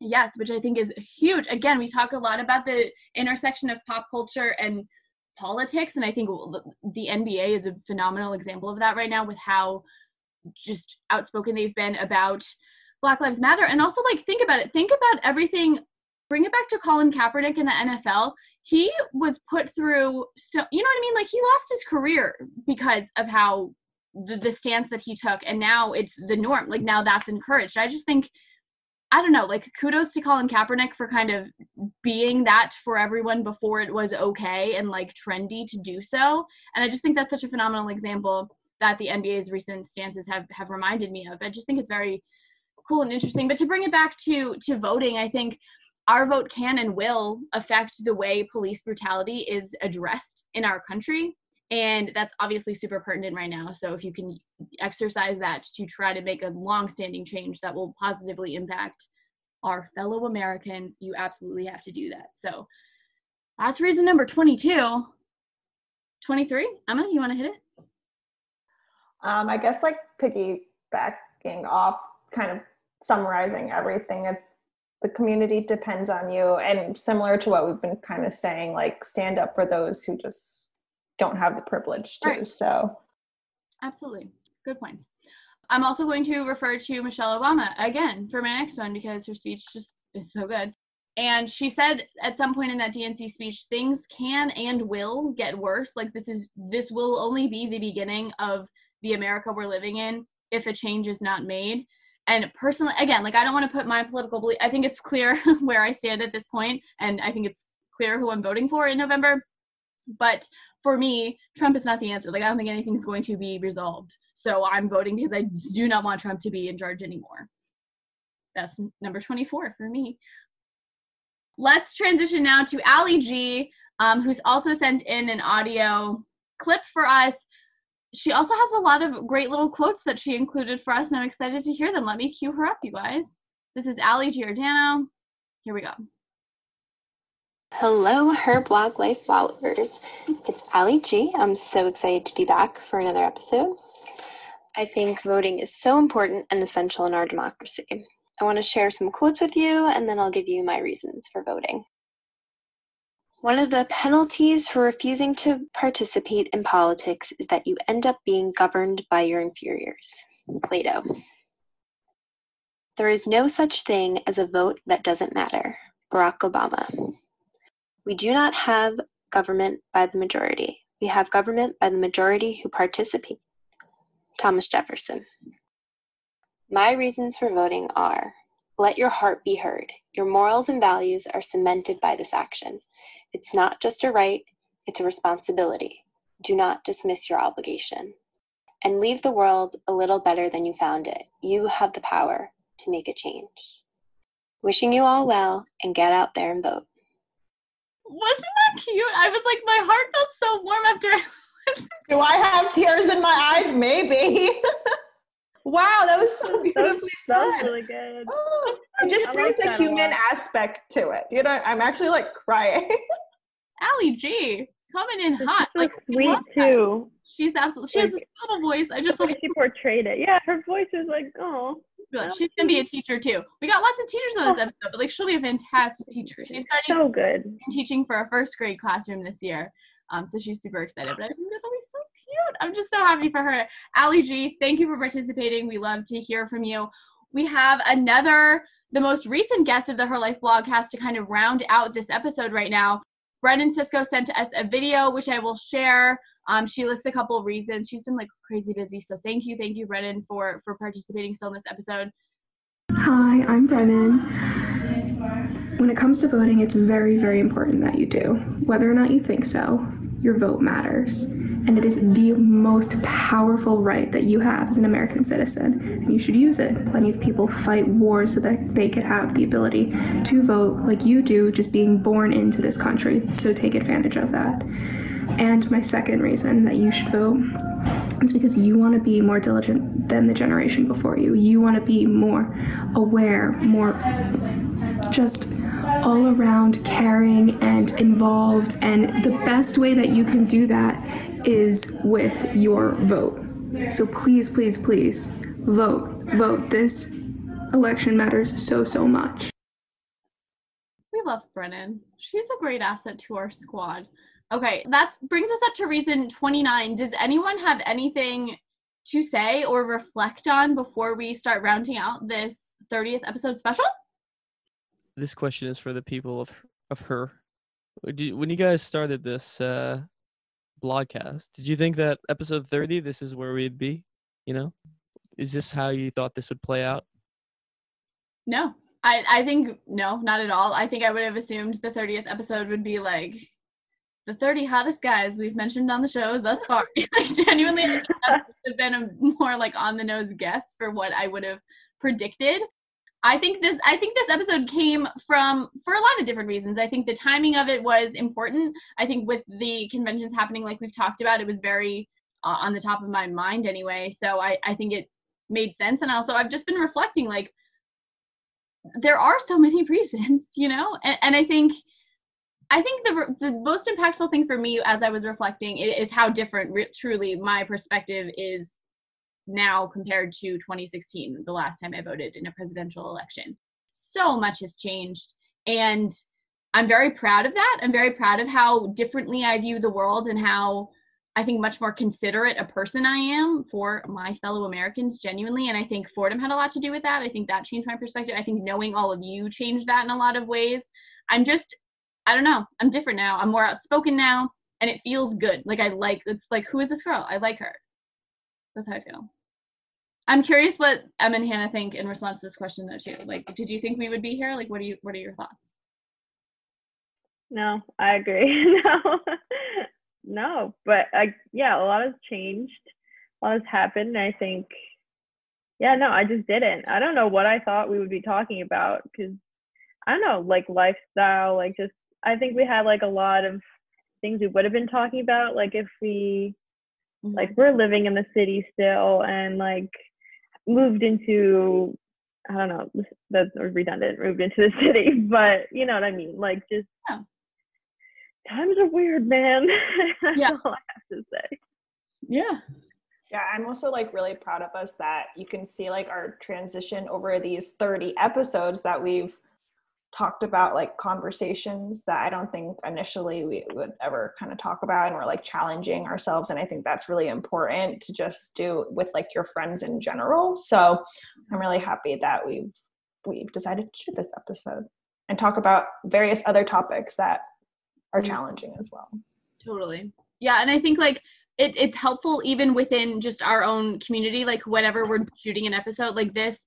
Yes, which I think is huge. Again, we talk a lot about the intersection of pop culture and politics, and I think the NBA is a phenomenal example of that right now with how just outspoken they've been about Black Lives Matter. And also, like, think about it. Think about everything. Bring it back to Colin Kaepernick in the NFL. He was put through, so you know what I mean? Like, he lost his career because of how the, the stance that he took, and now it's the norm. Like, now that's encouraged. I just think I don't know, like kudos to Colin Kaepernick for kind of being that for everyone before it was okay and like trendy to do so. And I just think that's such a phenomenal example that the NBA's recent stances have have reminded me of. I just think it's very cool and interesting. But to bring it back to to voting, I think our vote can and will affect the way police brutality is addressed in our country. And that's obviously super pertinent right now. So if you can exercise that to try to make a long-standing change that will positively impact our fellow Americans, you absolutely have to do that. So that's reason number 22. 23? Emma, you want to hit it? Um, I guess like piggybacking off, kind of summarizing everything is the community depends on you, and similar to what we've been kind of saying, like stand up for those who just don't have the privilege to. Right. So Absolutely. Good points. I'm also going to refer to Michelle Obama again for my next one because her speech just is so good. And she said at some point in that DNC speech, things can and will get worse. Like this is this will only be the beginning of the America we're living in if a change is not made. And personally, again, like I don't want to put my political belief. I think it's clear where I stand at this point, and I think it's clear who I'm voting for in November. But for me, Trump is not the answer. Like I don't think anything's going to be resolved. So I'm voting because I do not want Trump to be in charge anymore. That's number 24 for me. Let's transition now to Allie G, um, who's also sent in an audio clip for us. She also has a lot of great little quotes that she included for us, and I'm excited to hear them. Let me cue her up, you guys. This is Allie Giordano. Here we go. Hello, Her Blog Life followers. It's Allie G. I'm so excited to be back for another episode. I think voting is so important and essential in our democracy. I want to share some quotes with you and then I'll give you my reasons for voting. One of the penalties for refusing to participate in politics is that you end up being governed by your inferiors. Plato. There is no such thing as a vote that doesn't matter. Barack Obama. We do not have government by the majority. We have government by the majority who participate. Thomas Jefferson. My reasons for voting are let your heart be heard. Your morals and values are cemented by this action. It's not just a right, it's a responsibility. Do not dismiss your obligation. And leave the world a little better than you found it. You have the power to make a change. Wishing you all well and get out there and vote. Wasn't that cute? I was like, my heart felt so warm after I listened. do I have tears in my eyes? Maybe. wow, that was so That was, beautifully that was really good. Oh, it just I brings like the a human lot. aspect to it. You know, I'm actually like crying. Allie G. coming in She's hot. so Like sweet love that. too. She's absolutely. She has Like, a little voice. I just the way like. she portrayed it. Yeah, her voice is like, oh. She's gonna be a teacher too. We got lots of teachers on this episode, but like she'll be a fantastic teacher. She's starting So good. in teaching for a first grade classroom this year. Um, so she's super excited. But I think that'll be so cute. I'm just so happy for her. Allie G, thank you for participating. We love to hear from you. We have another, the most recent guest of the Her Life blogcast to kind of round out this episode right now. Brennan Sisco sent us a video, which I will share. Um, she lists a couple of reasons. She's been like crazy busy. So thank you, thank you, Brennan, for for participating still in this episode. Hi, I'm Brennan. When it comes to voting, it's very, very important that you do. Whether or not you think so, your vote matters. And it is the most powerful right that you have as an American citizen, and you should use it. Plenty of people fight wars so that they could have the ability to vote like you do, just being born into this country. So take advantage of that. And my second reason that you should vote is because you want to be more diligent than the generation before you. You want to be more aware, more just all around caring and involved. And the best way that you can do that is with your vote. So please, please, please vote. Vote. This election matters so, so much. We love Brennan. She's a great asset to our squad. Okay, that brings us up to reason 29. Does anyone have anything to say or reflect on before we start rounding out this 30th episode special? This question is for the people of of her. When you guys started this uh, blogcast, did you think that episode 30, this is where we'd be? You know, is this how you thought this would play out? No. I, I think no, not at all. I think I would have assumed the 30th episode would be like the 30 hottest guys we've mentioned on the show thus far. like genuinely I think that would have been a more like on the nose guess for what I would have predicted. I think this I think this episode came from for a lot of different reasons. I think the timing of it was important. I think with the conventions happening like we've talked about, it was very uh, on the top of my mind anyway. So I I think it made sense and also I've just been reflecting like there are so many reasons, you know? And and I think I think the the most impactful thing for me as I was reflecting is how different re- truly my perspective is now compared to 2016, the last time I voted in a presidential election. So much has changed and I'm very proud of that. I'm very proud of how differently I view the world and how I think much more considerate a person I am for my fellow Americans genuinely. And I think Fordham had a lot to do with that. I think that changed my perspective. I think knowing all of you changed that in a lot of ways. I'm just, I don't know, I'm different now. I'm more outspoken now and it feels good. Like I like, it's like, who is this girl? I like her. That's how I feel. I'm curious what Em and Hannah think in response to this question though too. Like, did you think we would be here? Like, what do you, what are your thoughts? No, I agree. no, no, but yeah, a lot has changed. A lot has happened. I think, yeah, no, I just didn't. I don't know what I thought we would be talking about because I don't know, like lifestyle, like just I think we had like a lot of things we would have been talking about, like if we mm-hmm. like we're living in the city still and like moved into I don't know, this- that's redundant, moved into the city, but you know what I mean, like just times are weird, man. That's Yeah. all I have to say. Yeah. Yeah, I'm also like really proud of us that you can see like our transition over these 30 episodes that we've talked about like conversations that I don't think initially we would ever kind of talk about and we're like challenging ourselves and I think that's really important to just do with like your friends in general. So I'm really happy that we've we've decided to do this episode and talk about various other topics that are mm-hmm. challenging as well. Totally. Yeah, and I think like it, it's helpful even within just our own community. Like whenever we're shooting an episode like this,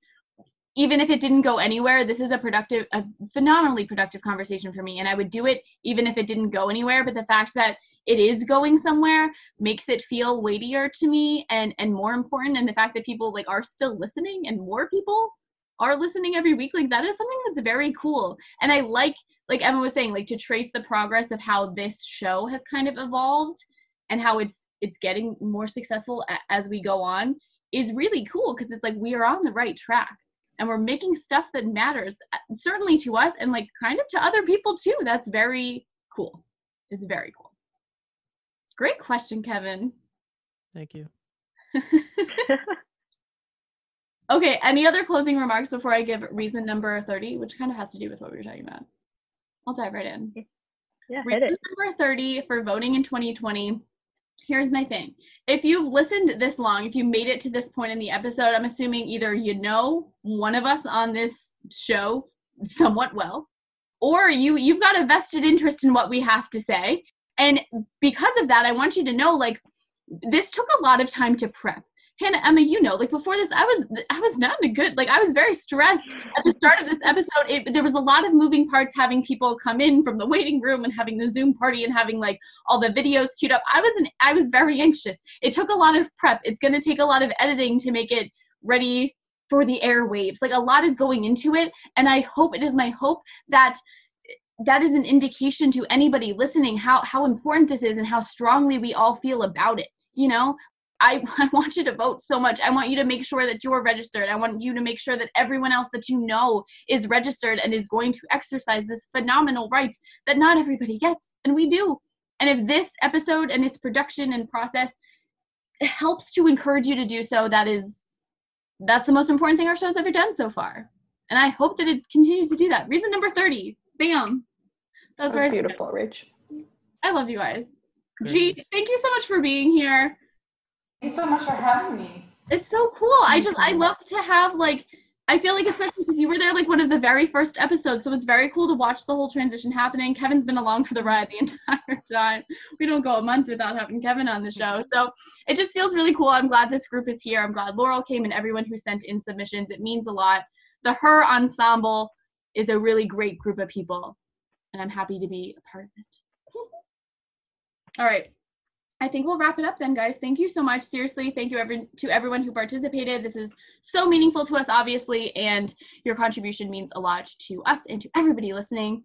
even if it didn't go anywhere, this is a productive, a phenomenally productive conversation for me. And I would do it even if it didn't go anywhere. But the fact that it is going somewhere makes it feel weightier to me and and more important. And the fact that people like are still listening and more people are listening every week, like that is something that's very cool. And I like like Emma was saying, like to trace the progress of how this show has kind of evolved and how it's it's getting more successful as we go on is really cool because it's like we are on the right track and we're making stuff that matters uh, certainly to us and like kind of to other people too that's very cool it's very cool Great question, Kevin. Thank you. Okay, any other closing remarks before I give reason number 30, which kind of has to do with what we were talking about? I'll dive right in. Yeah, hit Reason it. number 30 for voting in 2020. Here's my thing. If you've listened this long, if you made it to this point in the episode, I'm assuming either you know one of us on this show somewhat well, or you you've got a vested interest in what we have to say. And because of that, I want you to know like this took a lot of time to prep. Hannah, Emma, you know, like before this, I was I was not in a good like I was very stressed at the start of this episode. It, there was a lot of moving parts, having people come in from the waiting room and having the Zoom party and having like all the videos queued up. I was an, I was very anxious. It took a lot of prep. It's going to take a lot of editing to make it ready for the airwaves. Like a lot is going into it, and I hope it is my hope that that is an indication to anybody listening how how important this is and how strongly we all feel about it. You know, I, I want you to vote so much. I want you to make sure that you're registered. I want you to make sure that everyone else that you know is registered and is going to exercise this phenomenal right that not everybody gets, and we do. And if this episode and its production and process helps to encourage you to do so, that is that's the most important thing our show's ever done so far. And I hope that it continues to do that. Reason number 30. Bam. That's That was beautiful, Rich. I love you guys. Very G, thank you so much for being here. Thank you so much for having me. It's so cool. I just I love to have like I feel like especially because you were there like one of the very first episodes, so it's very cool to watch the whole transition happening. Kevin's been along for the ride the entire time. We don't go a month without having Kevin on the show, mm-hmm. so it just feels really cool. I'm glad this group is here. I'm glad Laurel came and everyone who sent in submissions. It means a lot. The Her Ensemble is a really great group of people, and I'm happy to be a part of it. All right. I think we'll wrap it up then, guys. Thank you so much. Seriously, thank you every, to everyone who participated. This is so meaningful to us, obviously, and your contribution means a lot to us and to everybody listening.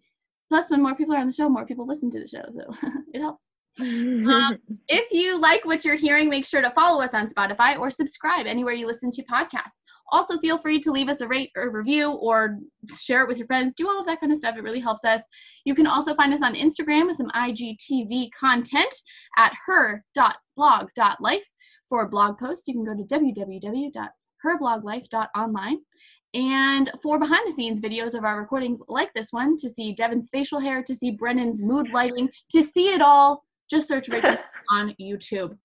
Plus, when more people are on the show, more people listen to the show, so it helps. Um, if you like what you're hearing, make sure to follow us on Spotify or subscribe anywhere you listen to podcasts. Also, feel free to leave us a rate or review or share it with your friends. Do all of that kind of stuff. It really helps us. You can also find us on Instagram with some IGTV content at her.blog.life. For blog posts, you can go to www.herbloglife.online. And for behind the scenes videos of our recordings like this one, to see Devin's facial hair, to see Brennan's mood lighting, to see it all, just search Rachel on YouTube.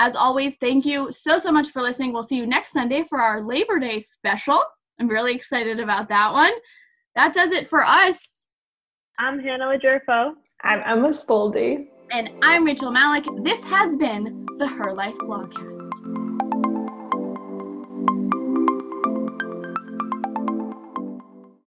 As always, thank you so, so much for listening. We'll see you next Sunday for our Labor Day special. I'm really excited about that one. That does it for us. I'm Hannah Logerfo. I'm Emma Spoldi. And I'm Rachel Malak. This has been the Her Life Blogcast.